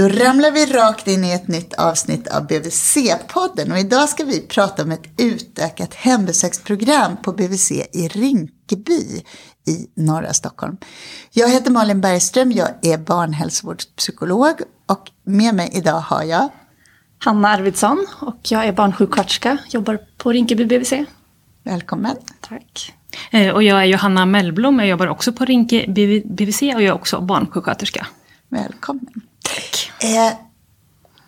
Då ramlar vi rakt in i ett nytt avsnitt av BVC-podden och idag ska vi prata om ett utökat hembesöksprogram på BVC i Rinkeby i norra Stockholm. Jag heter Malin Bergström, jag är barnhälsovårdspsykolog och med mig idag har jag Hanna Arvidsson och jag är barnsjuksköterska, jobbar på Rinkeby BVC. Välkommen. Tack. Eh, och jag är Johanna Mellblom, jag jobbar också på Rinkeby BVC och jag är också barnsjuksköterska. Välkommen. Tack. Eh,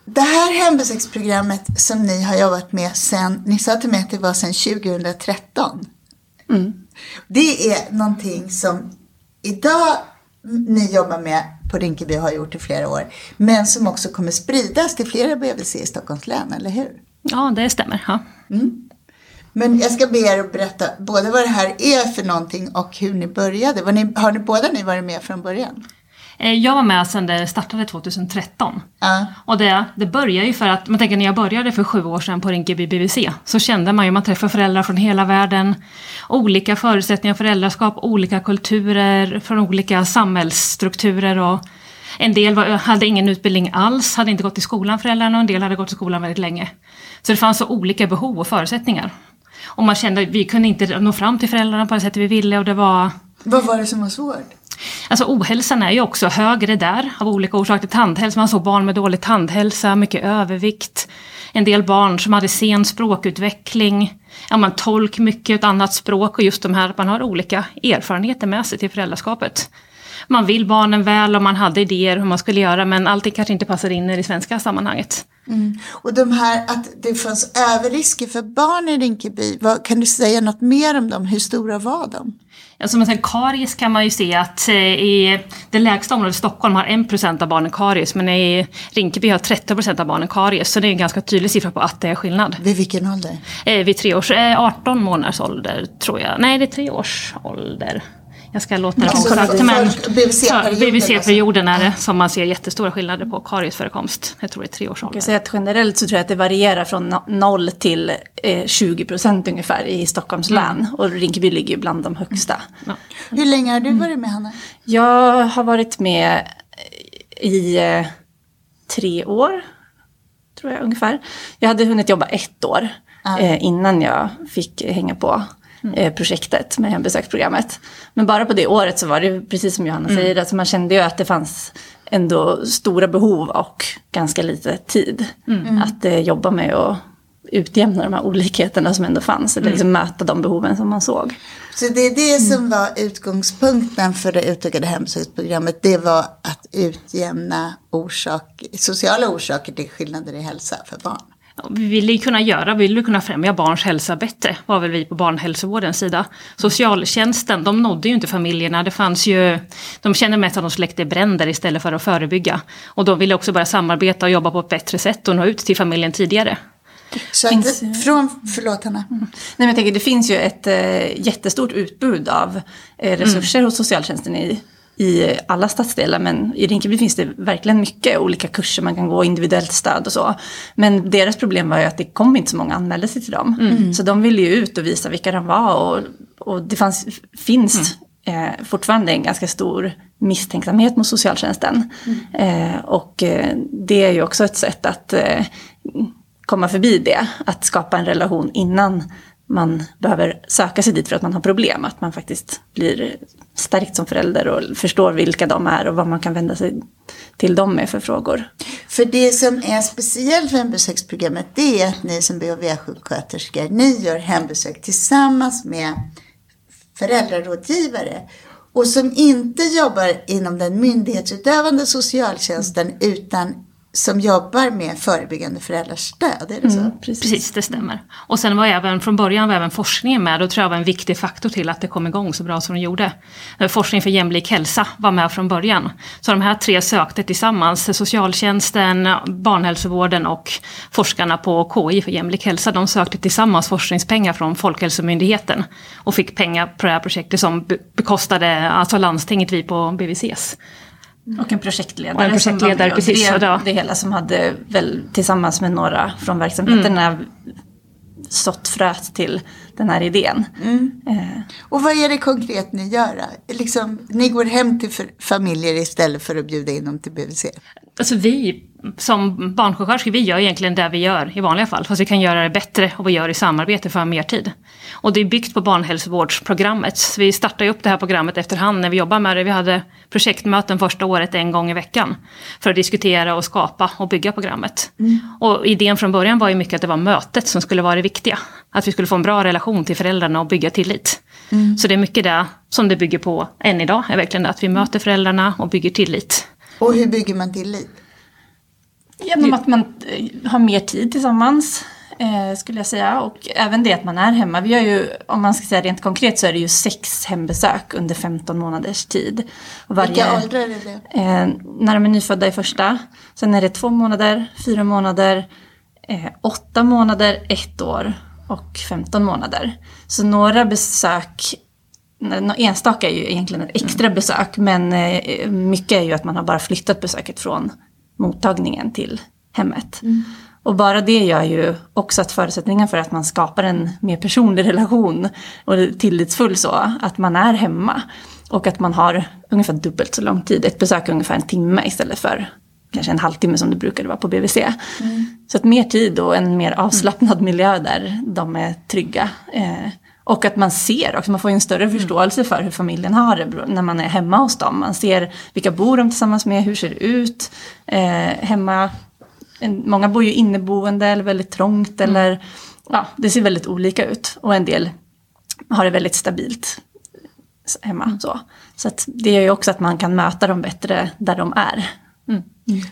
det här hembesöksprogrammet som ni har jobbat med sen, ni sa till mig att det var sen 2013. Mm. Det är någonting som idag ni jobbar med på Rinkeby och har gjort i flera år. Men som också kommer spridas till flera BVC i Stockholms län, eller hur? Ja, det stämmer. Ja. Mm. Men jag ska be er att berätta både vad det här är för någonting och hur ni började. Ni, har ni båda ni varit med från början? Eh, jag var med sedan det startade 2013. Uh. Och det, det började ju för att, man tänker när jag började för sju år sedan på Rinkeby BVC, så kände man ju, man träffar föräldrar från hela världen, olika förutsättningar för föräldraskap, olika kulturer, från olika samhällsstrukturer och en del var, hade ingen utbildning alls, hade inte gått i skolan föräldrarna och en del hade gått i skolan väldigt länge. Så det fanns så olika behov och förutsättningar. Och man kände att vi kunde inte nå fram till föräldrarna på det sättet vi ville och det var... Vad var det som var svårt? Alltså ohälsan är ju också högre där av olika orsaker. Tandhälsa, man såg barn med dålig tandhälsa, mycket övervikt. En del barn som hade sen språkutveckling. Ja, man tolk mycket ett annat språk och just de här att man har olika erfarenheter med sig till föräldraskapet. Man vill barnen väl och man hade idéer hur man skulle göra men allting kanske inte passar in i det svenska sammanhanget. Mm. Och de här att det fanns överrisker för barn i Rinkeby, vad, kan du säga något mer om dem? Hur stora var de? Alltså, men sen, karies kan man ju se att eh, i det lägsta området, Stockholm, har 1% av barnen karies. Men i Rinkeby har 30% av barnen karies. Så det är en ganska tydlig siffra på att det är skillnad. Vid vilken ålder? Eh, vid tre års, eh, 18 månaders ålder tror jag. Nej, det är tre års ålder. Jag ska låta det alltså, kontakt. Men BVC-perioden BVC är det som man ser jättestora skillnader på kariesförekomst. Jag tror det är tre års ålder. Jag säga att generellt så tror jag att det varierar från 0 till eh, 20 procent ungefär i Stockholms mm. län. Och Rinkeby ligger bland de högsta. Mm. Ja. Hur länge har du varit med Hanna? Jag har varit med i eh, tre år. Tror jag ungefär. Jag hade hunnit jobba ett år. Eh, innan jag fick hänga på mm. projektet med hembesöksprogrammet. Men bara på det året så var det precis som Johanna mm. säger, alltså man kände ju att det fanns ändå stora behov och ganska lite tid mm. att eh, jobba med och utjämna de här olikheterna som ändå fanns. Eller liksom möta de behoven som man såg. Så det är det som var utgångspunkten för det utökade hemsöksprogrammet. Det var att utjämna orsak, sociala orsaker till skillnader i hälsa för barn vi ville kunna göra, vi ville kunna främja barns hälsa bättre, var väl vi på barnhälsovårdens sida. Socialtjänsten, de nådde ju inte familjerna, det fanns ju, de kände mest att de släckte bränder istället för att förebygga. Och de ville också börja samarbeta och jobba på ett bättre sätt och nå ut till familjen tidigare. Så finns, att, från, förlåt Hanna. Mm. Nej, men jag tänker, det finns ju ett eh, jättestort utbud av eh, resurser mm. hos socialtjänsten i i alla stadsdelar. Men i Rinkeby finns det verkligen mycket olika kurser man kan gå, individuellt stöd och så. Men deras problem var ju att det kom inte så många anmälde sig till dem. Mm. Så de ville ju ut och visa vilka de var och, och det fanns, finns mm. eh, fortfarande en ganska stor misstänksamhet mot socialtjänsten. Mm. Eh, och eh, det är ju också ett sätt att eh, komma förbi det, att skapa en relation innan man behöver söka sig dit för att man har problem. Att man faktiskt blir stärkt som förälder och förstår vilka de är och vad man kan vända sig till dem med för frågor. För det som är speciellt för hembesöksprogrammet det är att ni som BHV-sjuksköterskor, ni gör hembesök tillsammans med föräldrarådgivare och som inte jobbar inom den myndighetsutövande socialtjänsten utan som jobbar med förebyggande föräldrastöd, är det så? Mm, precis. precis. det stämmer. Och sen var även, från början var även forskningen med, och tror jag var en viktig faktor till att det kom igång så bra som det gjorde. Eh, forskning för jämlik hälsa var med från början. Så de här tre sökte tillsammans, socialtjänsten, barnhälsovården och forskarna på KI för jämlik hälsa, de sökte tillsammans forskningspengar från Folkhälsomyndigheten. Och fick pengar på det här projektet som bekostade alltså landstinget, vi på BVCs. Och en projektledare. Och en projektledare, som precis. Det, det, det hela som hade väl tillsammans med några från verksamheterna mm. sått fröet till den här idén. Mm. Eh. Och vad är det konkret ni gör? Liksom, ni går hem till familjer istället för att bjuda in dem till BVC? Alltså vi som barnsjuksköterskor, vi gör egentligen det vi gör i vanliga fall. Fast vi kan göra det bättre och vi gör det i samarbete för att ha mer tid. Och det är byggt på barnhälsovårdsprogrammet. Så vi startade upp det här programmet efterhand när vi jobbar med det. Vi hade projektmöten första året en gång i veckan. För att diskutera och skapa och bygga programmet. Mm. Och idén från början var ju mycket att det var mötet som skulle vara det viktiga. Att vi skulle få en bra relation till föräldrarna och bygga tillit. Mm. Så det är mycket det som det bygger på än idag. Är verkligen att vi möter föräldrarna och bygger tillit. Och hur bygger man tillit? Genom att man eh, har mer tid tillsammans. Eh, skulle jag säga. Och även det att man är hemma. Vi har ju, om man ska säga rent konkret så är det ju sex hembesök under 15 månaders tid. Och varje, Vilka åldrar är det? Eh, när de är nyfödda i första. Sen är det två månader, fyra månader, eh, åtta månader, ett år och 15 månader. Så några besök Enstaka är ju egentligen ett extra besök men eh, mycket är ju att man har bara flyttat besöket från mottagningen till hemmet. Mm. Och bara det gör ju också att förutsättningen för att man skapar en mer personlig relation och tillitsfull så, att man är hemma. Och att man har ungefär dubbelt så lång tid, ett besök ungefär en timme istället för kanske en halvtimme som det brukade vara på BVC. Mm. Så att mer tid och en mer avslappnad mm. miljö där de är trygga. Eh, och att man ser också, man får en större mm. förståelse för hur familjen har det när man är hemma hos dem. Man ser vilka bor de tillsammans med, hur ser det ut eh, hemma. En, många bor ju inneboende eller väldigt trångt mm. eller ja, det ser väldigt olika ut. Och en del har det väldigt stabilt hemma. Mm. Så, så det gör ju också att man kan möta dem bättre där de är. Mm.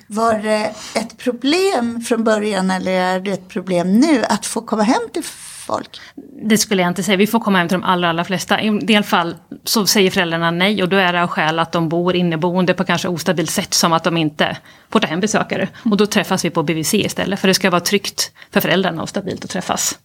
Var det ett problem från början eller är det ett problem nu att få komma hem till folk? Det skulle jag inte säga. Vi får komma hem till de allra, allra flesta. I en del fall så säger föräldrarna nej och då är det av skäl att de bor inneboende på kanske ostabilt sätt som att de inte får ta hem besökare. Och då träffas vi på BVC istället för det ska vara tryggt för föräldrarna och stabilt att träffas.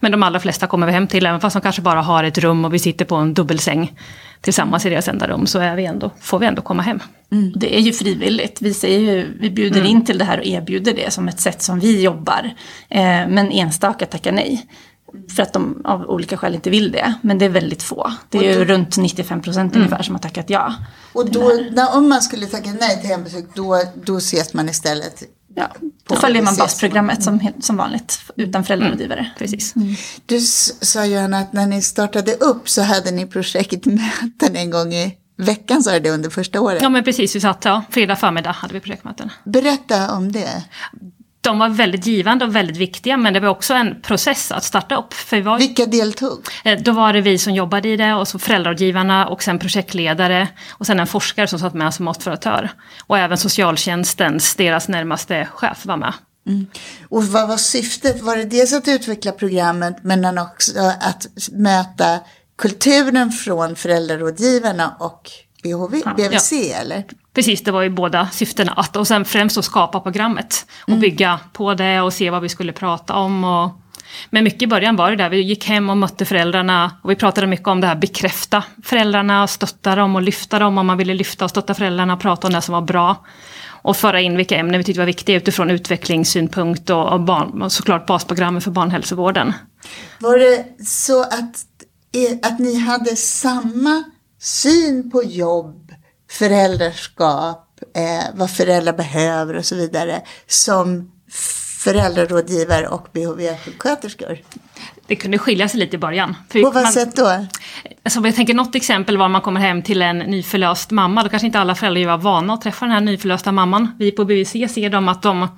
Men de allra flesta kommer vi hem till, även fast de kanske bara har ett rum och vi sitter på en dubbelsäng tillsammans i deras enda rum, så är vi ändå, får vi ändå komma hem. Mm. Det är ju frivilligt. Vi, säger ju, vi bjuder mm. in till det här och erbjuder det som ett sätt som vi jobbar. Eh, men enstaka tackar nej. För att de av olika skäl inte vill det. Men det är väldigt få. Det är ju runt 95 procent mm. ungefär som har tackat ja. Och då, när, om man skulle tacka nej till hembesök, då, då ses man istället Ja, då följer man basprogrammet som, som vanligt utan föräldrarådgivare. Mm. Precis. Mm. Du sa Johanna att när ni startade upp så hade ni projektmöten en gång i veckan sa det under första året. Ja men precis, vi satt, ja, fredag förmiddag hade vi projektmöten. Berätta om det de var väldigt givande och väldigt viktiga men det var också en process att starta upp. För var, Vilka deltog? Eh, då var det vi som jobbade i det och så föräldrarådgivarna och sen projektledare och sen en forskare som satt med som operatör. Och även socialtjänstens, deras närmaste chef var med. Mm. Och vad var syftet? Var det dels att utveckla programmet men också att möta kulturen från föräldrarådgivarna och BHV, BVC ja. eller? Precis, det var ju båda syftena. Att, och sen främst att skapa programmet och mm. bygga på det och se vad vi skulle prata om. Och, men mycket i början var det där, vi gick hem och mötte föräldrarna och vi pratade mycket om det här bekräfta föräldrarna, stötta dem och lyfta dem om man ville lyfta och stötta föräldrarna och prata om det som var bra. Och föra in vilka ämnen vi tyckte var viktiga utifrån utvecklingssynpunkt och, och, barn, och såklart basprogrammet för barnhälsovården. Var det så att, att ni hade samma syn på jobb, föräldraskap, eh, vad föräldrar behöver och så vidare som föräldrarådgivare och BHV-sjuksköterskor? Det kunde skilja sig lite i början. På vad man, sätt då? Alltså jag tänker något exempel var man kommer hem till en nyförlöst mamma. Då kanske inte alla föräldrar var vana att träffa den här nyförlösta mamman. Vi på BVC ser dem att de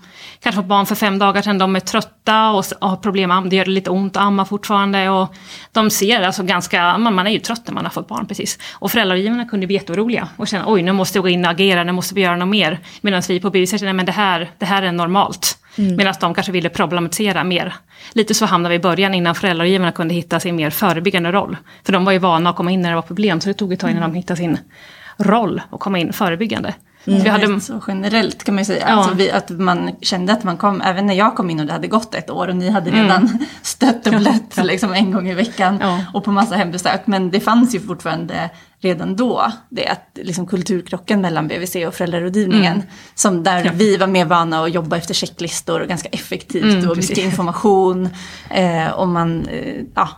kanske fått barn för fem dagar sedan. De är trötta och har problem med Det gör lite ont att amma fortfarande. Och de ser alltså ganska, man är ju trött när man har fått barn precis. Och föräldragivarna kunde bli jätteoroliga och känna oj nu måste jag gå in och agera, nu måste vi göra något mer. Medan vi på BVC känner men det här, det här är normalt. Mm. Medan de kanske ville problematisera mer. Lite så hamnade vi i början innan föräldragivarna kunde hitta sin mer förebyggande roll. För de var ju vana att komma in när det var problem, så det tog ett tag innan de hittade sin roll och komma in förebyggande. Mm. Vi hade... Så generellt kan man ju säga. Ja. Alltså vi, att man kände att man kom, även när jag kom in och det hade gått ett år och ni hade redan mm. stött och blött liksom en gång i veckan ja. och på massa hembesök. Men det fanns ju fortfarande redan då det att liksom kulturkrocken mellan BVC och föräldrarådgivningen. Mm. Som där ja. vi var mer vana att jobba efter checklistor och ganska effektivt mm, och precis. mycket information. Eh, och man, eh, ja,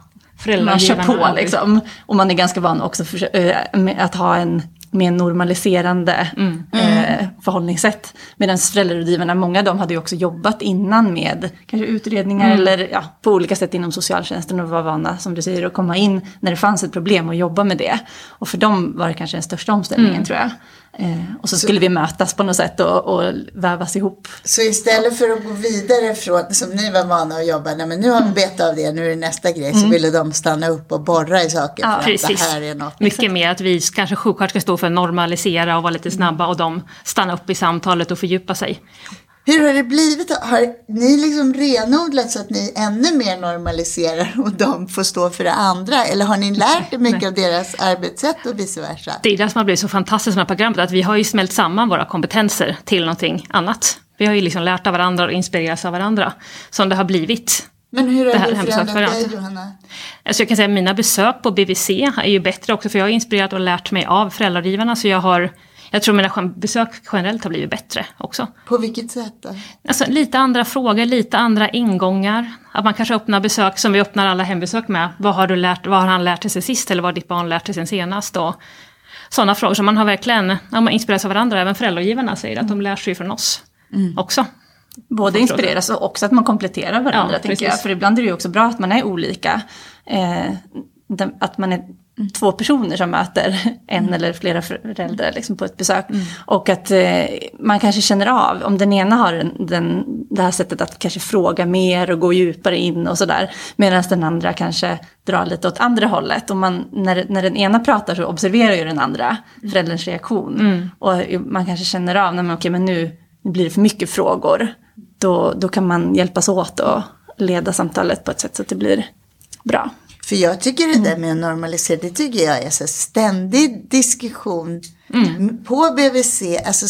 man kör på liksom. Och man är ganska van också för, med att ha en mer normaliserande mm. eh, förhållningssätt. Medan föräldrarådgivarna, många av dem hade ju också jobbat innan med kanske utredningar mm. eller ja, på olika sätt inom socialtjänsten och var vana, som du säger, att komma in när det fanns ett problem och jobba med det. Och för dem var det kanske den största omställningen mm. tror jag. Eh, och så, så skulle vi mötas på något sätt och, och vävas ihop. Så istället för att gå vidare från, som ni var vana att jobba, nej men nu har vi betat av det, nu är det nästa grej, mm. så ville de stanna upp och borra i saker. Ja, precis. Här är något. Mycket mer att vi kanske sjuksköterskor står för att normalisera och vara lite snabba och de stannar upp i samtalet och fördjupa sig. Hur har det blivit? Har ni liksom renodlat så att ni ännu mer normaliserar och de får stå för det andra? Eller har ni lärt er mycket av deras arbetssätt och vice versa? Det är det som har blivit så fantastiskt med programmet, att vi har ju smält samman våra kompetenser till någonting annat. Vi har ju liksom lärt av varandra och inspirerats av varandra. Som det har blivit. Men hur har det, det förändrat dig Johanna? Alltså jag kan säga att mina besök på BVC är ju bättre också för jag har inspirerat och lärt mig av föräldragivarna så jag har jag tror mina besök generellt har blivit bättre också. På vilket sätt då? Alltså, lite andra frågor, lite andra ingångar. Att man kanske öppnar besök som vi öppnar alla hembesök med. Vad har, du lärt, vad har han lärt sig sist eller vad har ditt barn lärt sig senast? Och sådana frågor. Så man har verkligen ja, man inspireras av varandra. Även föräldragivarna säger mm. att de lär sig från oss mm. också. Både inspireras och också att man kompletterar varandra. Ja, tänker jag. För ibland är det ju också bra att man är olika. Eh, att man är två personer som möter en mm. eller flera föräldrar liksom på ett besök. Mm. Och att eh, man kanske känner av om den ena har den, den, det här sättet att kanske fråga mer och gå djupare in och sådär. Medan den andra kanske drar lite åt andra hållet. Och man, när, när den ena pratar så observerar ju den andra förälderns reaktion. Mm. Och man kanske känner av, nej men okej men nu, nu blir det för mycket frågor. Då, då kan man hjälpas åt och leda samtalet på ett sätt så att det blir bra. För jag tycker det där med att normalisera, det tycker jag är så ständig diskussion mm. på BVC. Alltså,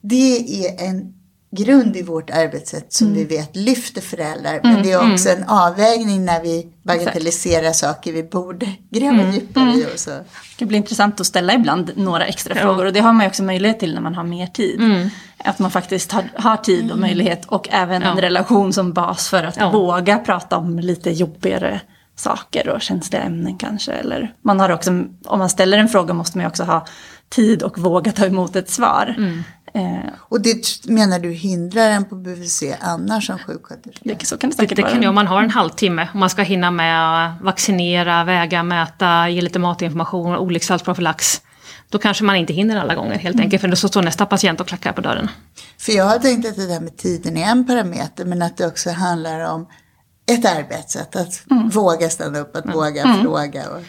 det är en grund i vårt arbetssätt som mm. vi vet lyfter föräldrar. Men mm, det är mm. också en avvägning när vi bagatelliserar saker vi borde gräva mm. djupare i. Och så. Det blir intressant att ställa ibland några extra ja. frågor och det har man ju också möjlighet till när man har mer tid. Mm. Att man faktiskt har, har tid och möjlighet och även ja. en relation som bas för att ja. våga prata om lite jobbigare saker och känsliga ämnen kanske. Eller man har också, om man ställer en fråga måste man också ha tid och våga ta emot ett svar. Mm. Eh. Och det menar du hindrar en på BVC annars som sjuksköterska? Det, så kan det säkert det, det kan ju om man har en halvtimme, om man ska hinna med att vaccinera, väga, mäta, ge lite matinformation, olycksfallsprofylax. Då kanske man inte hinner alla gånger helt mm. enkelt, för då står nästa patient och klackar på dörren. För jag har tänkt att det där med tiden är en parameter, men att det också handlar om ett arbetssätt, att mm. våga stanna upp, att mm. våga mm. fråga. Och...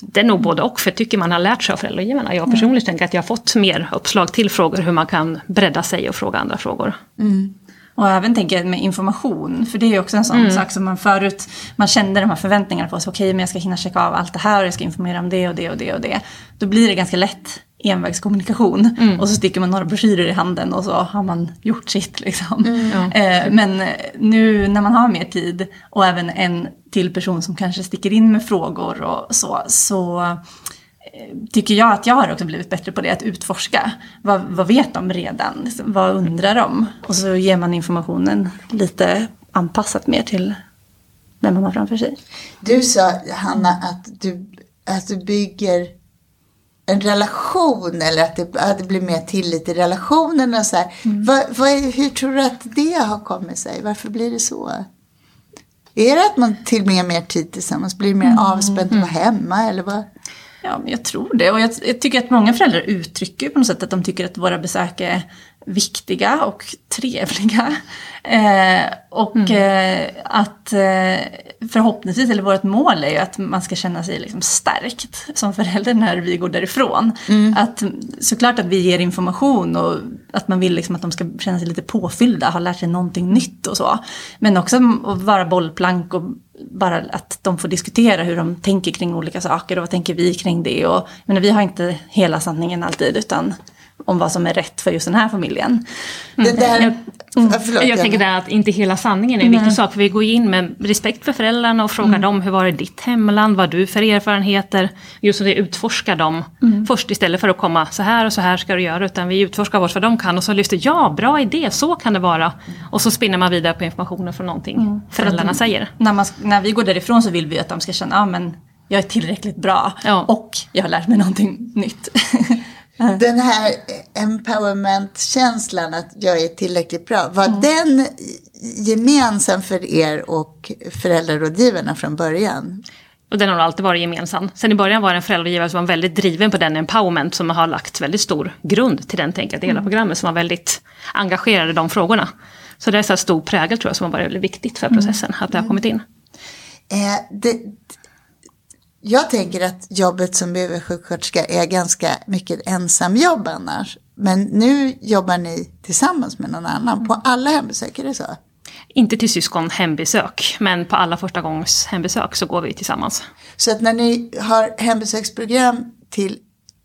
Det är nog både och, för tycker man har lärt sig av föräldragivarna. Jag mm. personligen tänker att jag har fått mer uppslag till frågor, hur man kan bredda sig och fråga andra frågor. Mm. Och även tänker jag med information, för det är ju också en sån mm. sak som man förut, man kände de här förväntningarna på sig, okej okay, men jag ska hinna checka av allt det här och jag ska informera om det och det och det och det. Då blir det ganska lätt envägskommunikation. Mm. Och så sticker man några broschyrer i handen och så har man gjort sitt. Liksom. Mm, ja. eh, men nu när man har mer tid och även en till person som kanske sticker in med frågor och så, så eh, tycker jag att jag har också blivit bättre på det, att utforska. Vad, vad vet de redan? Liksom, vad undrar de? Och så ger man informationen lite anpassat mer till vem man har framför sig. Du sa, Hanna, att du, att du bygger en relation eller att det, att det blir mer tillit i relationen och så mm. vad, vad, hur tror du att det har kommit sig? Varför blir det så? Är det att man tillbringar mer tid tillsammans? Blir det mer mm. avspänt att vara hemma eller vad? Ja, men jag tror det. Och jag, jag, tycker att många föräldrar uttrycker på något sätt att de tycker att våra besök är viktiga och trevliga. Eh, och mm. eh, att eh, förhoppningsvis, eller vårt mål är ju att man ska känna sig liksom stärkt som förälder när vi går därifrån. Mm. Att, såklart att vi ger information och att man vill liksom att de ska känna sig lite påfyllda, ha lärt sig någonting nytt och så. Men också att vara bollplank och bara att de får diskutera hur de tänker kring olika saker och vad tänker vi kring det. Och, men vi har inte hela sanningen alltid utan om vad som är rätt för just den här familjen. Mm. Där, jag, mm. förlåt, jag tänker där att inte hela sanningen är en viktig sak. För vi går in med respekt för föräldrarna och frågar mm. dem hur var det i ditt hemland, vad du för erfarenheter? Just att vi utforskar dem mm. först istället för att komma så här och så här ska du göra. Utan vi utforskar vad de kan och så lyfter ja, bra idé, så kan det vara. Och så spinner man vidare på informationen från någonting mm. föräldrarna att, säger. När, man, när vi går därifrån så vill vi att de ska känna, ja men jag är tillräckligt bra ja. och jag har lärt mig någonting nytt. Den här empowerment-känslan att jag är tillräckligt bra, var mm. den gemensam för er och föräldrarådgivarna från början? Och den har alltid varit gemensam. Sen i början var det en föräldragivare som var väldigt driven på den empowerment som har lagt väldigt stor grund till den tänket, hela mm. programmet, som var väldigt engagerad i de frågorna. Så det är så stor prägel tror jag som har varit väldigt viktigt för processen, mm. att det har kommit in. Eh, det, jag tänker att jobbet som BB-sjuksköterska är ganska mycket ensamjobb annars. Men nu jobbar ni tillsammans med någon annan på alla hembesök, är det så? Inte till syskon hembesök, men på alla första gångs hembesök så går vi tillsammans. Så att när ni har hembesöksprogram till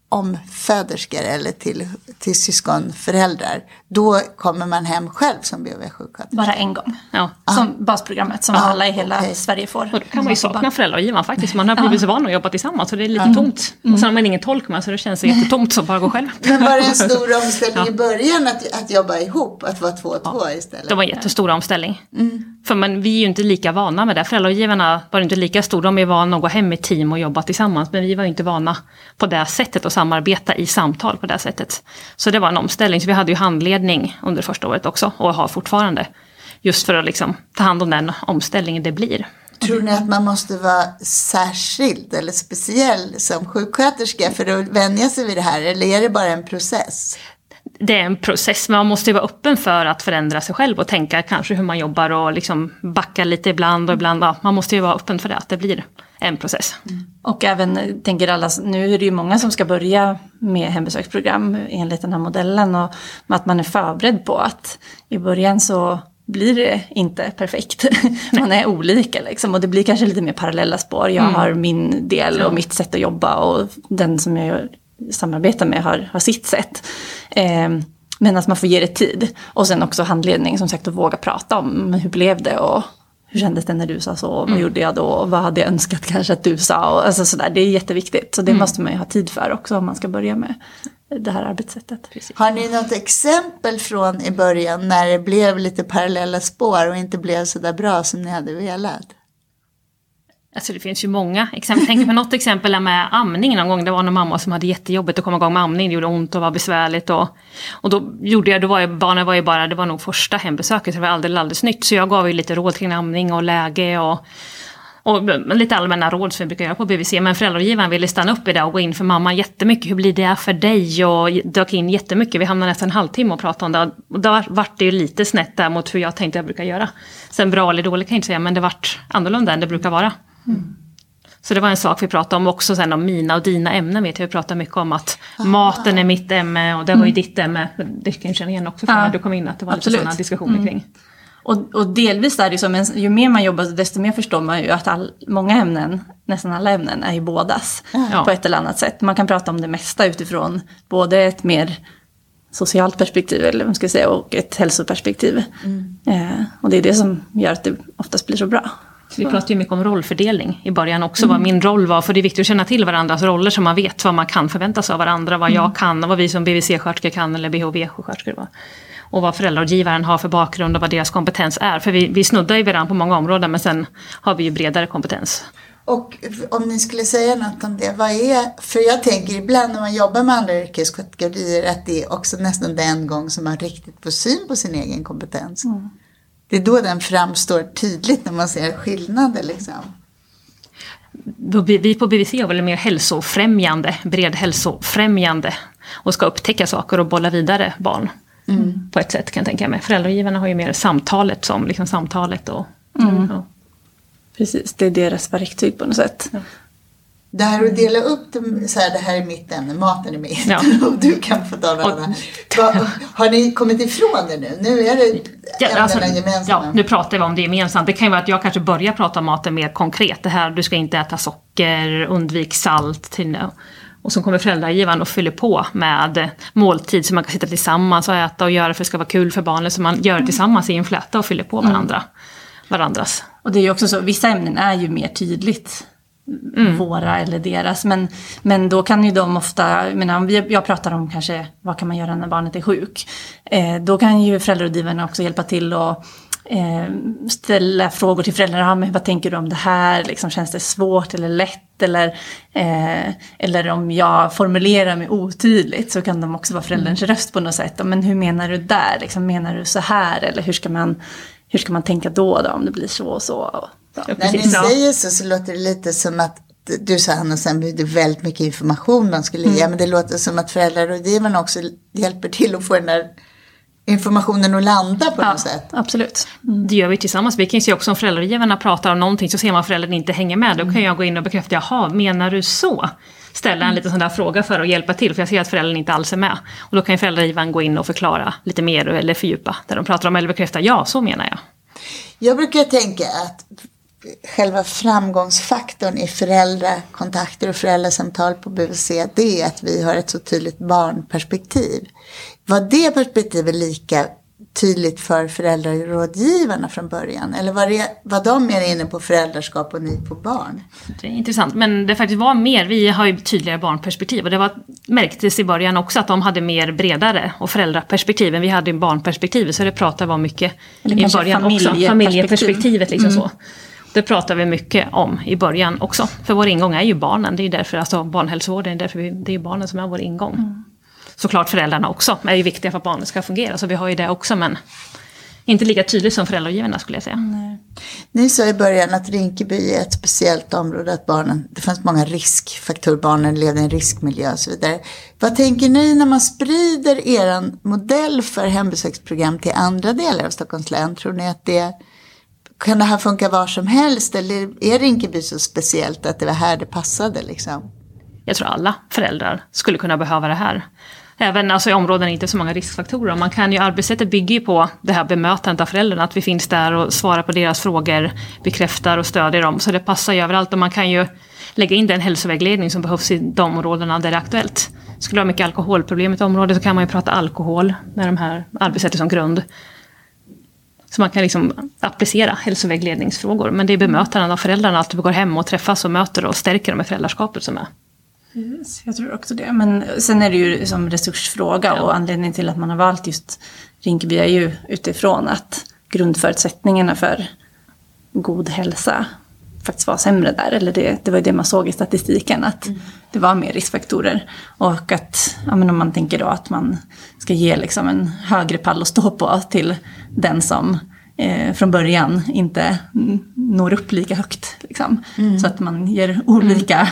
omföderskor eller till, till syskonföräldrar, då kommer man hem själv som BB-sjuksköterska? Bara en gång, ja. Som ah. basprogrammet som ah, alla i hela okay. Sverige får. Och då kan man ju sakna föräldragivaren faktiskt, man har blivit så van att jobba tillsammans så det är lite mm. tomt. Och sen har man ingen tolk med så det känns jättetomt som bara gå själv. Men var det en stor omställning ja. i början att, att jobba ihop, att vara två och två ja. istället? Det var en jättestor omställning. Mm. För man, vi är ju inte lika vana med det. Föräldragivarna var inte lika stora, de är vana att gå hem i team och jobba tillsammans. Men vi var inte vana på det sättet att samarbeta i samtal på det sättet. Så det var en omställning. Så vi hade ju handledning under första året också och har fortfarande. Just för att liksom ta hand om den omställningen det blir. Tror ni att man måste vara särskild eller speciell som sjuksköterska för att vänja sig vid det här? Eller är det bara en process? det är en process, men man måste ju vara öppen för att förändra sig själv och tänka kanske hur man jobbar och liksom backa lite ibland och ibland, ja, man måste ju vara öppen för det, att det blir en process. Mm. Och även, tänker alla, nu är det ju många som ska börja med hembesöksprogram enligt den här modellen och att man är förberedd på att i början så blir det inte perfekt. Man är olika liksom och det blir kanske lite mer parallella spår. Jag mm. har min del och mitt sätt att jobba och den som jag samarbetar med har, har sitt sätt. Eh, men att man får ge det tid. Och sen också handledning, som sagt, att våga prata om hur blev det och hur kändes det när du sa så? Vad mm. gjorde jag då? Vad hade jag önskat kanske att du sa? Och alltså sådär, det är jätteviktigt. Så det mm. måste man ju ha tid för också om man ska börja med det här arbetssättet. Precis. Har ni något exempel från i början när det blev lite parallella spår och inte blev så där bra som ni hade velat? Alltså det finns ju många exempel. Tänk på något exempel med amning någon gång. Det var någon mamma som hade jättejobbigt att komma igång med amning. Det gjorde ont och var besvärligt. Och, och då gjorde jag, då var jag, barnen var ju bara, det var nog första hembesöket, så det var alldeles, alldeles nytt. Så jag gav ju lite råd kring amning och läge och, och lite allmänna råd som vi brukar göra på BVC. Men föräldragivaren ville stanna upp i det och gå in för mamma jättemycket. Hur blir det för dig? Och dök in jättemycket. Vi hamnade nästan en halvtimme och pratade om det. Och då vart det ju lite snett där mot hur jag tänkte jag brukar göra. Sen bra eller dåligt kan jag inte säga, men det vart annorlunda än det brukar vara. Mm. Så det var en sak vi pratade om också sen om mina och dina ämnen vet jag. Vi pratade mycket om att ah. maten är mitt ämne och det var ju mm. ditt ämne. Det kan jag känna igen också från ja. när du kom in att det var Absolut. lite sådana diskussioner mm. kring. Och, och, delvis är det så, men ju mer man jobbar desto mer förstår man ju att all, många ämnen, nästan alla ämnen, är ju bådas ja. på ett eller annat sätt. Man kan prata om det mesta utifrån både ett mer socialt perspektiv eller vad man ska säga, och ett hälsoperspektiv. Mm. Eh, och det är det som gör att det oftast blir så bra. Vi pratade ju mycket om rollfördelning i början också, mm. vad min roll var. För det är viktigt att känna till varandras roller så man vet vad man kan förvänta sig av varandra. Vad mm. jag kan och vad vi som BVC-sköterskor kan eller BHV-sjuksköterskor. Och vad föräldrarådgivaren har för bakgrund och vad deras kompetens är. För vi, vi snuddar ju varandra på många områden men sen har vi ju bredare kompetens. Och om ni skulle säga något om det, vad är, för jag tänker ibland när man jobbar med andra yrkeskategorier att det är också nästan den gång som man riktigt får syn på sin egen kompetens. Mm. Det är då den framstår tydligt när man ser skillnader liksom. Vi på BVC är väl mer hälsofrämjande, bred hälsofrämjande och ska upptäcka saker och bolla vidare barn. Mm. På ett sätt kan jag tänka mig. Föräldragivarna har ju mer samtalet som liksom samtalet och... Mm. Ja. Precis, det är deras verktyg på något sätt. Ja. Det här att dela upp dem, så här, det här är mitt ämne, maten är mitt ja. och du kan få ta något Har ni kommit ifrån det nu? Nu är det ja, alltså, gemensamma. Ja, nu pratar vi om det gemensamt. Det kan ju vara att jag kanske börjar prata om maten mer konkret. Det här, du ska inte äta socker, undvik salt. Till, och så kommer föräldragivaren och fyller på med måltid så man kan sitta tillsammans och äta och göra för att det ska vara kul för barnen. Så man gör det tillsammans i en fläta och fyller på varandra. Mm. Varandras. Och det är ju också så, vissa ämnen är ju mer tydligt mm. våra eller deras. Men, men då kan ju de ofta, menar, jag pratar om kanske vad kan man göra när barnet är sjuk. Eh, då kan ju föräldrarådgivarna också hjälpa till och eh, ställa frågor till föräldrarna. Men vad tänker du om det här? Liksom, känns det svårt eller lätt? Eller, eh, eller om jag formulerar mig otydligt så kan de också vara förälderns mm. röst på något sätt. Men hur menar du där? Liksom, menar du så här? Eller hur ska man, hur ska man tänka då, då om det blir så och så? Så. När ni säger så så låter det lite som att du sa Hanna sen det väldigt mycket information man skulle ge. Mm. Men det låter som att föräldrarådgivarna också hjälper till att få den där informationen att landa på ja, något sätt. Absolut. Mm. Det gör vi tillsammans. Vi kan ju se också om föräldragivarna pratar om någonting så ser man att föräldern inte hänger med. Då kan jag gå in och bekräfta, jaha, menar du så? Ställa en liten sån där fråga för att hjälpa till, för jag ser att föräldern inte alls är med. Och då kan ju föräldragivaren gå in och förklara lite mer eller fördjupa där de pratar om, eller bekräfta, ja, så menar jag. Jag brukar tänka att själva framgångsfaktorn i föräldrakontakter och föräldrasamtal på BVC, det är att vi har ett så tydligt barnperspektiv. Var det perspektivet lika tydligt för föräldrarådgivarna från början? Eller var, det, var de mer inne på föräldraskap och ni på barn? Det är intressant, men det faktiskt var mer, vi har ju tydligare barnperspektiv och det var, märktes i början också att de hade mer bredare och föräldraperspektiv än vi hade i barnperspektivet så det pratade vi mycket Eller i början också, familjeperspektivet liksom mm. så. Det pratar vi mycket om i början också. För vår ingång är ju barnen. Det är därför, alltså barnhälsovården, är därför vi, det är barnen som är vår ingång. Mm. Såklart föräldrarna också, är ju viktiga för att barnen ska fungera. Så vi har ju det också, men inte lika tydligt som föräldragivarna skulle jag säga. Nej. Ni sa i början att Rinkeby är ett speciellt område, att barnen, det fanns många riskfaktorer, barnen levde i en riskmiljö och så vidare. Vad tänker ni när man sprider er modell för hembesöksprogram till andra delar av Stockholms län? Tror ni att det kan det här funka var som helst eller är Rinkeby så speciellt att det var här det passade liksom? Jag tror alla föräldrar skulle kunna behöva det här. Även alltså, i områden där inte så många riskfaktorer. Man kan ju, arbetssättet bygger ju på det här bemötandet av föräldrarna, att vi finns där och svarar på deras frågor, bekräftar och stödjer dem. Så det passar ju överallt och man kan ju lägga in den hälsovägledning som behövs i de områdena där det är aktuellt. Skulle du ha mycket alkoholproblem i ett område så kan man ju prata alkohol med de här arbetssättet som grund. Så man kan liksom applicera hälsovägledningsfrågor. Men det är bemötandet av föräldrarna, att vi går hem och träffas och möter och stärker dem i föräldraskapet som är. Yes, jag tror också det. Men sen är det ju som resursfråga ja. och anledningen till att man har valt just Rinkeby är ju utifrån att grundförutsättningarna för god hälsa faktiskt var sämre där. Eller det, det var ju det man såg i statistiken, att mm. det var mer riskfaktorer. Och att, ja, men om man tänker då att man ska ge liksom en högre pall att stå på till den som eh, från början inte når upp lika högt. Liksom. Mm. Så att man ger olika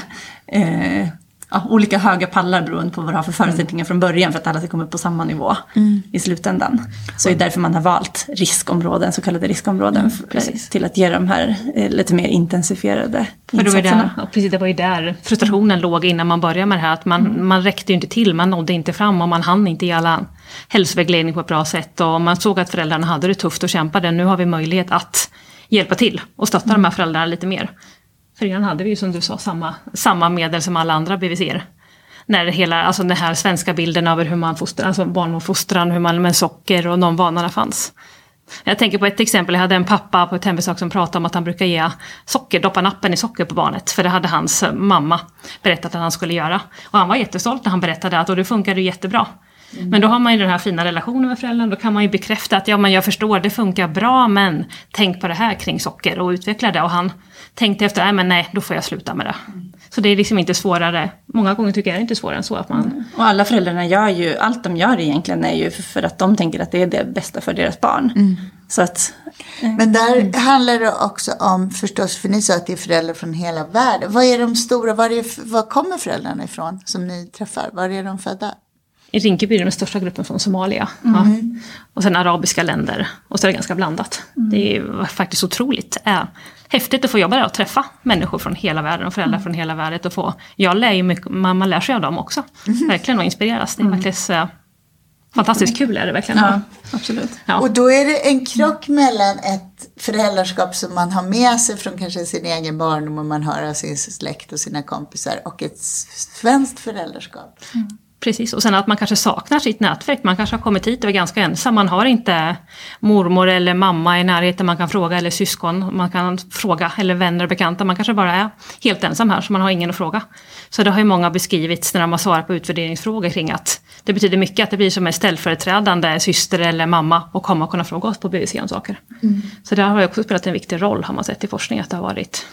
eh, ja, olika höga pallar beroende på vad du har för förutsättningar från början för att alla ska komma upp på samma nivå mm. i slutändan. Så det är därför man har valt riskområden, så kallade riskområden, mm, till att ge de här eh, lite mer intensifierade för insatserna. Det, precis, det var ju där frustrationen mm. låg innan man började med det här, att man, mm. man räckte ju inte till, man nådde inte fram och man hann inte ge alla hälsovägledning på ett bra sätt och man såg att föräldrarna hade det tufft och kämpade. Nu har vi möjlighet att hjälpa till och stötta mm. de här föräldrarna lite mer. För innan hade vi ju som du sa samma, samma medel som alla andra BVC. När hela, alltså den här svenska bilden över hur man fostrar, alltså barnuppfostran, hur man med socker och de vanorna fanns. Jag tänker på ett exempel, jag hade en pappa på ett hembesök som pratade om att han brukar ge socker, doppa nappen i socker på barnet. För det hade hans mamma berättat att han skulle göra. Och han var jättestolt när han berättade att och det funkade jättebra. Mm. Men då har man ju den här fina relationen med föräldern, då kan man ju bekräfta att ja men jag förstår, det funkar bra men tänk på det här kring socker och utveckla det. Och han tänkte efter, nej men nej, då får jag sluta med det. Mm. Så det är liksom inte svårare, många gånger tycker jag det är inte svårare än så att man... Mm. Och alla föräldrarna gör ju, allt de gör egentligen är ju för att de tänker att det är det bästa för deras barn. Mm. Så att. Men där mm. handlar det också om, förstås, för ni sa att det är föräldrar från hela världen. Vad är de stora, var, är, var kommer föräldrarna ifrån som ni träffar? Var är de födda? I Rinkeby är den största gruppen från Somalia. Mm. Ja. Och sen arabiska länder. Och så är det ganska blandat. Mm. Det är faktiskt otroligt äh, häftigt att få jobba där och träffa människor från hela världen och föräldrar mm. från hela världen. Och få, jag lär ju mycket, man, man lär sig av dem också. Mm. Verkligen och inspireras. Det är mm. verkligen äh, fantastiskt kul är det verkligen. Ja, absolut. Ja. Och då är det en krock mellan ett föräldraskap som man har med sig från kanske sin egen barndom och man hör av sin släkt och sina kompisar och ett svenskt föräldraskap. Precis, och sen att man kanske saknar sitt nätverk. Man kanske har kommit hit och är ganska ensam. Man har inte mormor eller mamma i närheten man kan fråga, eller syskon man kan fråga, eller vänner och bekanta. Man kanske bara är helt ensam här, så man har ingen att fråga. Så det har ju många beskrivit när de har svarat på utvärderingsfrågor kring att Det betyder mycket att det blir som en ställföreträdande syster eller mamma och komma och kunna fråga oss på BVC om saker. Mm. Så det har också spelat en viktig roll har man sett i forskning att det har varit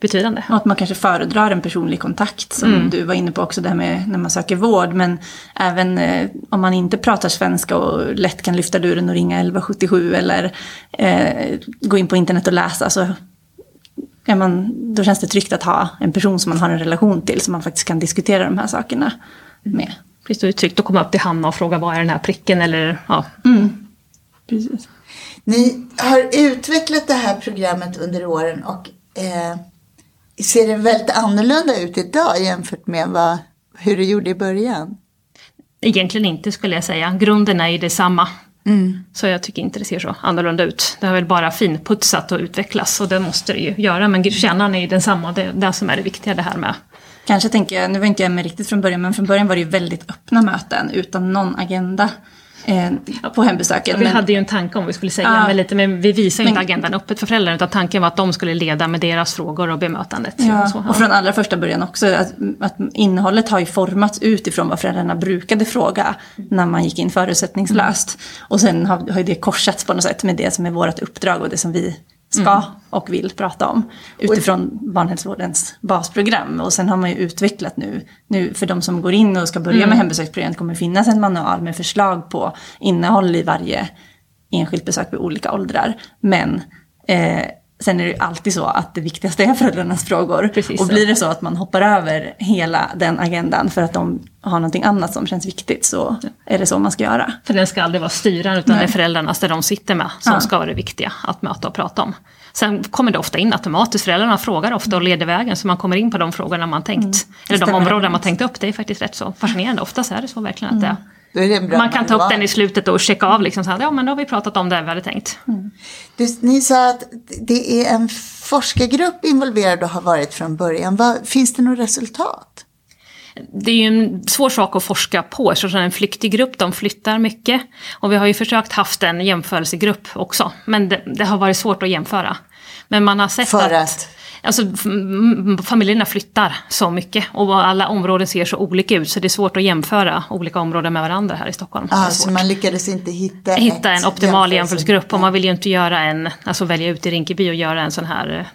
betydande. Och att man kanske föredrar en personlig kontakt som mm. du var inne på också det här med när man söker vård. Men även eh, om man inte pratar svenska och lätt kan lyfta luren och ringa 1177 eller eh, gå in på internet och läsa. Så är man, då känns det tryggt att ha en person som man har en relation till som man faktiskt kan diskutera de här sakerna med. Precis, det är tryggt att komma upp till Hanna och fråga vad är den här pricken eller ja. Mm. Precis. Ni har utvecklat det här programmet under åren och eh, ser det väldigt annorlunda ut idag jämfört med vad, hur det gjorde i början? Egentligen inte skulle jag säga. Grunden är ju detsamma. Mm. Så jag tycker inte det ser så annorlunda ut. Det har väl bara finputsat och utvecklats och det måste det ju göra. Men kärnan är ju densamma. Det är det som är det viktiga det här med Kanske tänker jag, nu var inte jag med riktigt från början, men från början var det ju väldigt öppna möten utan någon agenda på hembesöken. Ja, vi men, hade ju en tanke om vi skulle säga, ja, men, lite, men vi visar ju inte agendan öppet för föräldrarna utan tanken var att de skulle leda med deras frågor och bemötandet. Ja, och, så, ja. och från allra första början också, att, att, innehållet har ju formats utifrån vad föräldrarna brukade fråga när man gick in förutsättningslöst. Mm. Och sen har, har det korsats på något sätt med det som är vårt uppdrag och det som vi ska mm. och vill prata om utifrån barnhälsovårdens basprogram. Och sen har man ju utvecklat nu, nu för de som går in och ska börja mm. med hembesöksprogrammet kommer finnas en manual med förslag på innehåll i varje enskilt besök vid olika åldrar. Men eh, Sen är det ju alltid så att det viktigaste är föräldrarnas frågor. Precis och blir det så att man hoppar över hela den agendan för att de har någonting annat som känns viktigt så är det så man ska göra. För den ska aldrig vara styrande utan Nej. det är föräldrarnas, där de sitter med, som ja. ska vara det viktiga att möta och prata om. Sen kommer det ofta in automatiskt, föräldrarna frågar ofta och leder vägen så man kommer in på de frågorna man tänkt. Mm. Eller de områden man tänkt upp, det är faktiskt rätt så fascinerande. Oftast är det så verkligen att det man kan ta upp den i slutet och checka av liksom så här, ja men då har vi pratat om det vi hade tänkt. Mm. Du, ni sa att det är en forskargrupp involverad och har varit från början. Vad, finns det något resultat? Det är ju en svår sak att forska på eftersom en flyktig grupp, de flyttar mycket. Och vi har ju försökt haft en jämförelsegrupp också, men det, det har varit svårt att jämföra. Men man har sett För att, att Alltså familjerna flyttar så mycket och alla områden ser så olika ut så det är svårt att jämföra olika områden med varandra här i Stockholm. Ah, så man lyckades inte hitta, hitta en optimal jämförelsegrupp och man vill ju inte göra en, alltså välja ut i Rinkeby och göra en sån här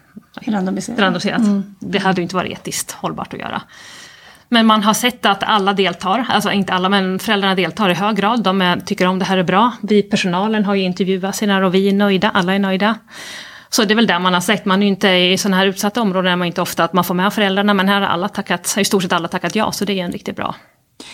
eh, randomiserat. randomiserat. Mm. Det hade ju inte varit etiskt hållbart att göra. Men man har sett att alla deltar, alltså inte alla men föräldrarna deltar i hög grad. De är, tycker om det här är bra. Vi personalen har ju intervjuat sina och vi är nöjda, alla är nöjda. Så det är väl där man har sett, man är inte i sådana här utsatta områden är man inte ofta att man får med föräldrarna men här har alla tackat, i stort sett alla tackat ja så det är en riktigt bra.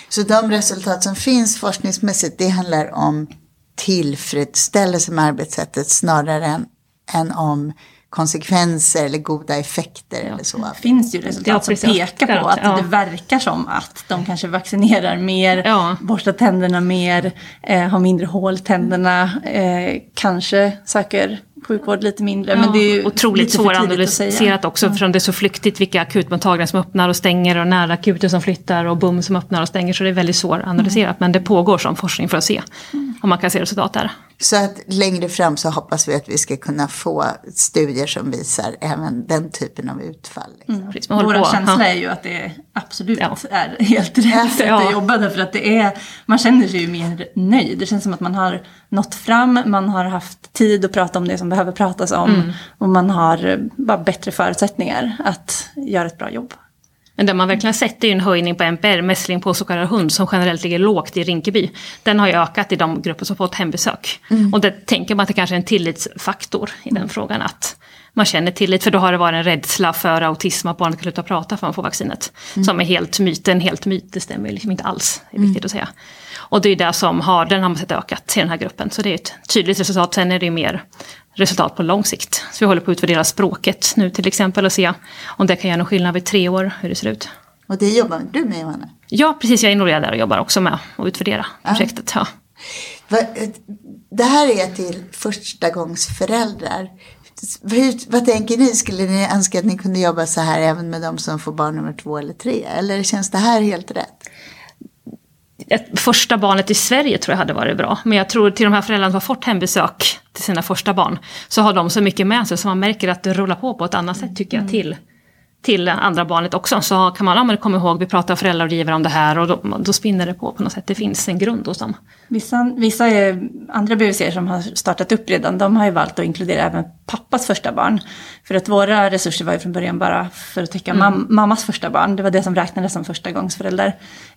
Så de resultat som finns forskningsmässigt det handlar om tillfredsställelse med arbetssättet snarare än, än om konsekvenser eller goda effekter ja. eller så. Det finns ju resultat som pekar på att ja. det verkar som att de kanske vaccinerar mer, ja. borstar tänderna mer, eh, har mindre hål tänderna, eh, kanske söker sjukvård lite mindre. Ja, men det är ju otroligt svåranalyserat också eftersom det är så flyktigt vilka akutmottagningar som öppnar och stänger och nära akuter som flyttar och BUM som öppnar och stänger. Så det är väldigt svåranalyserat mm. men det pågår som forskning för att se mm. om man kan se resultat där. Så att längre fram så hoppas vi att vi ska kunna få studier som visar även den typen av utfall. Liksom. Mm. Vår känsla är ju att det absolut ja. är helt rätt sätt att jobba därför att det är, man känner sig ju mer nöjd. Det känns som att man har nått fram, man har haft tid att prata om det som behöver pratas om mm. och man har bara bättre förutsättningar att göra ett bra jobb. Men det man verkligen sett är en höjning på NPR, mässling på så kallad hund, som generellt ligger lågt i Rinkeby. Den har ju ökat i de grupper som fått hembesök. Mm. Och det tänker man att det kanske är en tillitsfaktor i den frågan. Att man känner tillit, för då har det varit en rädsla för autism, att barnet kan sluta prata för att man får vaccinet. Mm. Som är helt myten, helt myt, det stämmer liksom inte alls. Det är viktigt mm. att säga. Och det är det som har, den har man sett ökat i den här gruppen. Så det är ett tydligt resultat. Sen är det mer resultat på lång sikt. Så vi håller på att utvärdera språket nu till exempel och se om det kan göra någon skillnad vid tre år, hur det ser ut. Och det jobbar du med Johanna? Ja, precis. Jag är involverad där och jobbar också med att utvärdera projektet. Ja. Det här är till förstagångsföräldrar. Hur, vad tänker ni? Skulle ni önska att ni kunde jobba så här även med de som får barn nummer två eller tre? Eller känns det här helt rätt? ett första barnet i Sverige tror jag hade varit bra. Men jag tror till de här föräldrarna som har fått hembesök till sina första barn så har de så mycket med sig så man märker att det rullar på på ett annat sätt tycker jag till till andra barnet också. Så kan man, ja men kom ihåg, vi pratar föräldrarådgivare om det här och då, då spinner det på på något sätt. Det finns en grund hos dem. Vissa, vissa är, andra BVC som har startat upp redan, de har ju valt att inkludera även pappas första barn. För att våra resurser var ju från början bara för att täcka mm. mam mammas första barn. Det var det som räknades som första gångsförälder.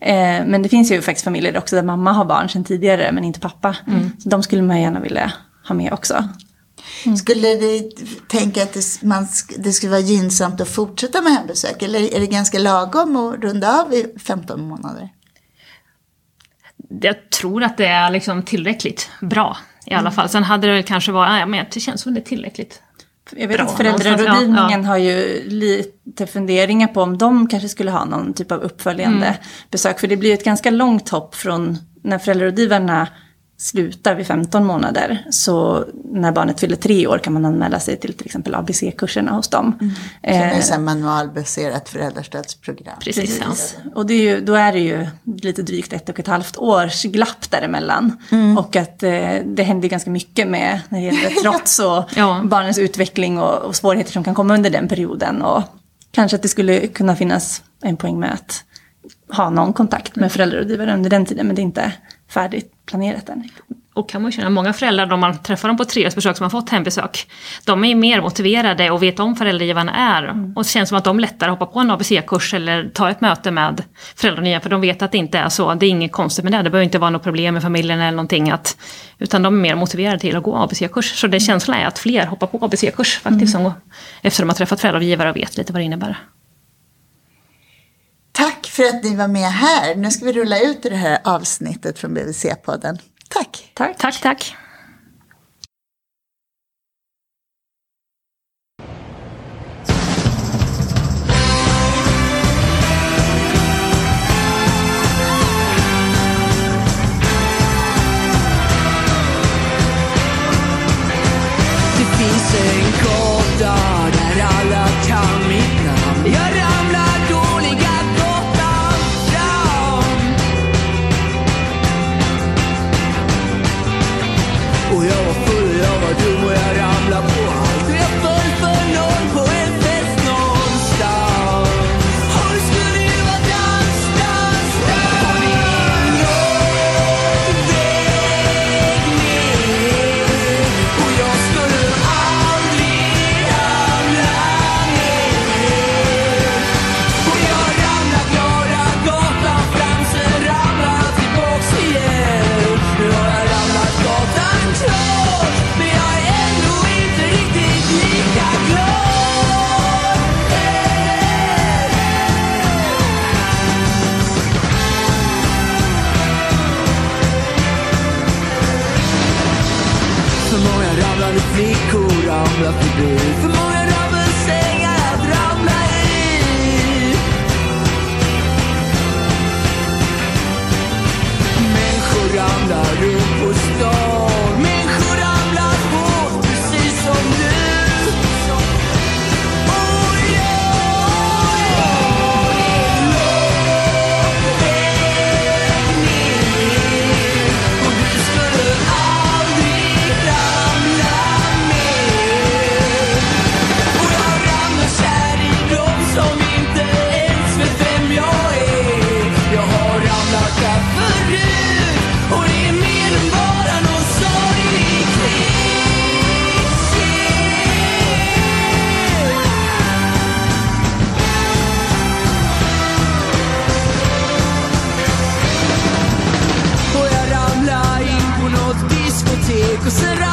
Eh, men det finns ju faktiskt familjer också där mamma har barn sedan tidigare men inte pappa. Mm. Så de skulle man gärna vilja ha med också. Mm. Skulle du tänka att det, man, det skulle vara gynnsamt att fortsätta med hembesök? Eller är det ganska lagom att runda av i 15 månader? Jag tror att det är liksom tillräckligt bra i alla mm. fall. Sen hade det kanske varit, ja, men det känns som det är tillräckligt jag vet att föräldrarådgivningen ja, har ju lite funderingar på om de kanske skulle ha någon typ av uppföljande mm. besök. För det blir ett ganska långt hopp från när föräldrarådgivarna slutar vid 15 månader. Så när barnet fyller tre år kan man anmäla sig till till exempel ABC-kurserna hos dem. Mm. Som är ett manualbaserat föräldrastödsprogram. Precis. Precis. Och det är ju, då är det ju lite drygt ett och ett halvt års glapp däremellan. Mm. Och att eh, det händer ganska mycket med när det gäller trots och ja. barnens utveckling och, och svårigheter som kan komma under den perioden. Och kanske att det skulle kunna finnas en poäng med att ha någon kontakt med föräldrarådgivare under den tiden, men det är inte färdigt planerat än. Och kan man känna, många föräldrar, om man träffar dem på treårsbesök som har fått hembesök, de är mer motiverade och vet om föräldragivarna är. Mm. Och det känns som att de lättare hoppar på en ABC-kurs eller tar ett möte med föräldrarna för de vet att det inte är så. Det är inget konstigt med det, det behöver inte vara något problem med familjen eller någonting. Att, utan de är mer motiverade till att gå ABC-kurs. Så det känslan är att fler hoppar på ABC-kurs faktiskt, mm. som, efter de har träffat föräldragivare och vet lite vad det innebär. Tack för att ni var med här. Nu ska vi rulla ut det här avsnittet från BVC-podden. Tack. Tack, tack. tack. För många ramlade flickor ramlar förbi. För många rabbelsängar att ramla i. Människor ramlar runt Kısır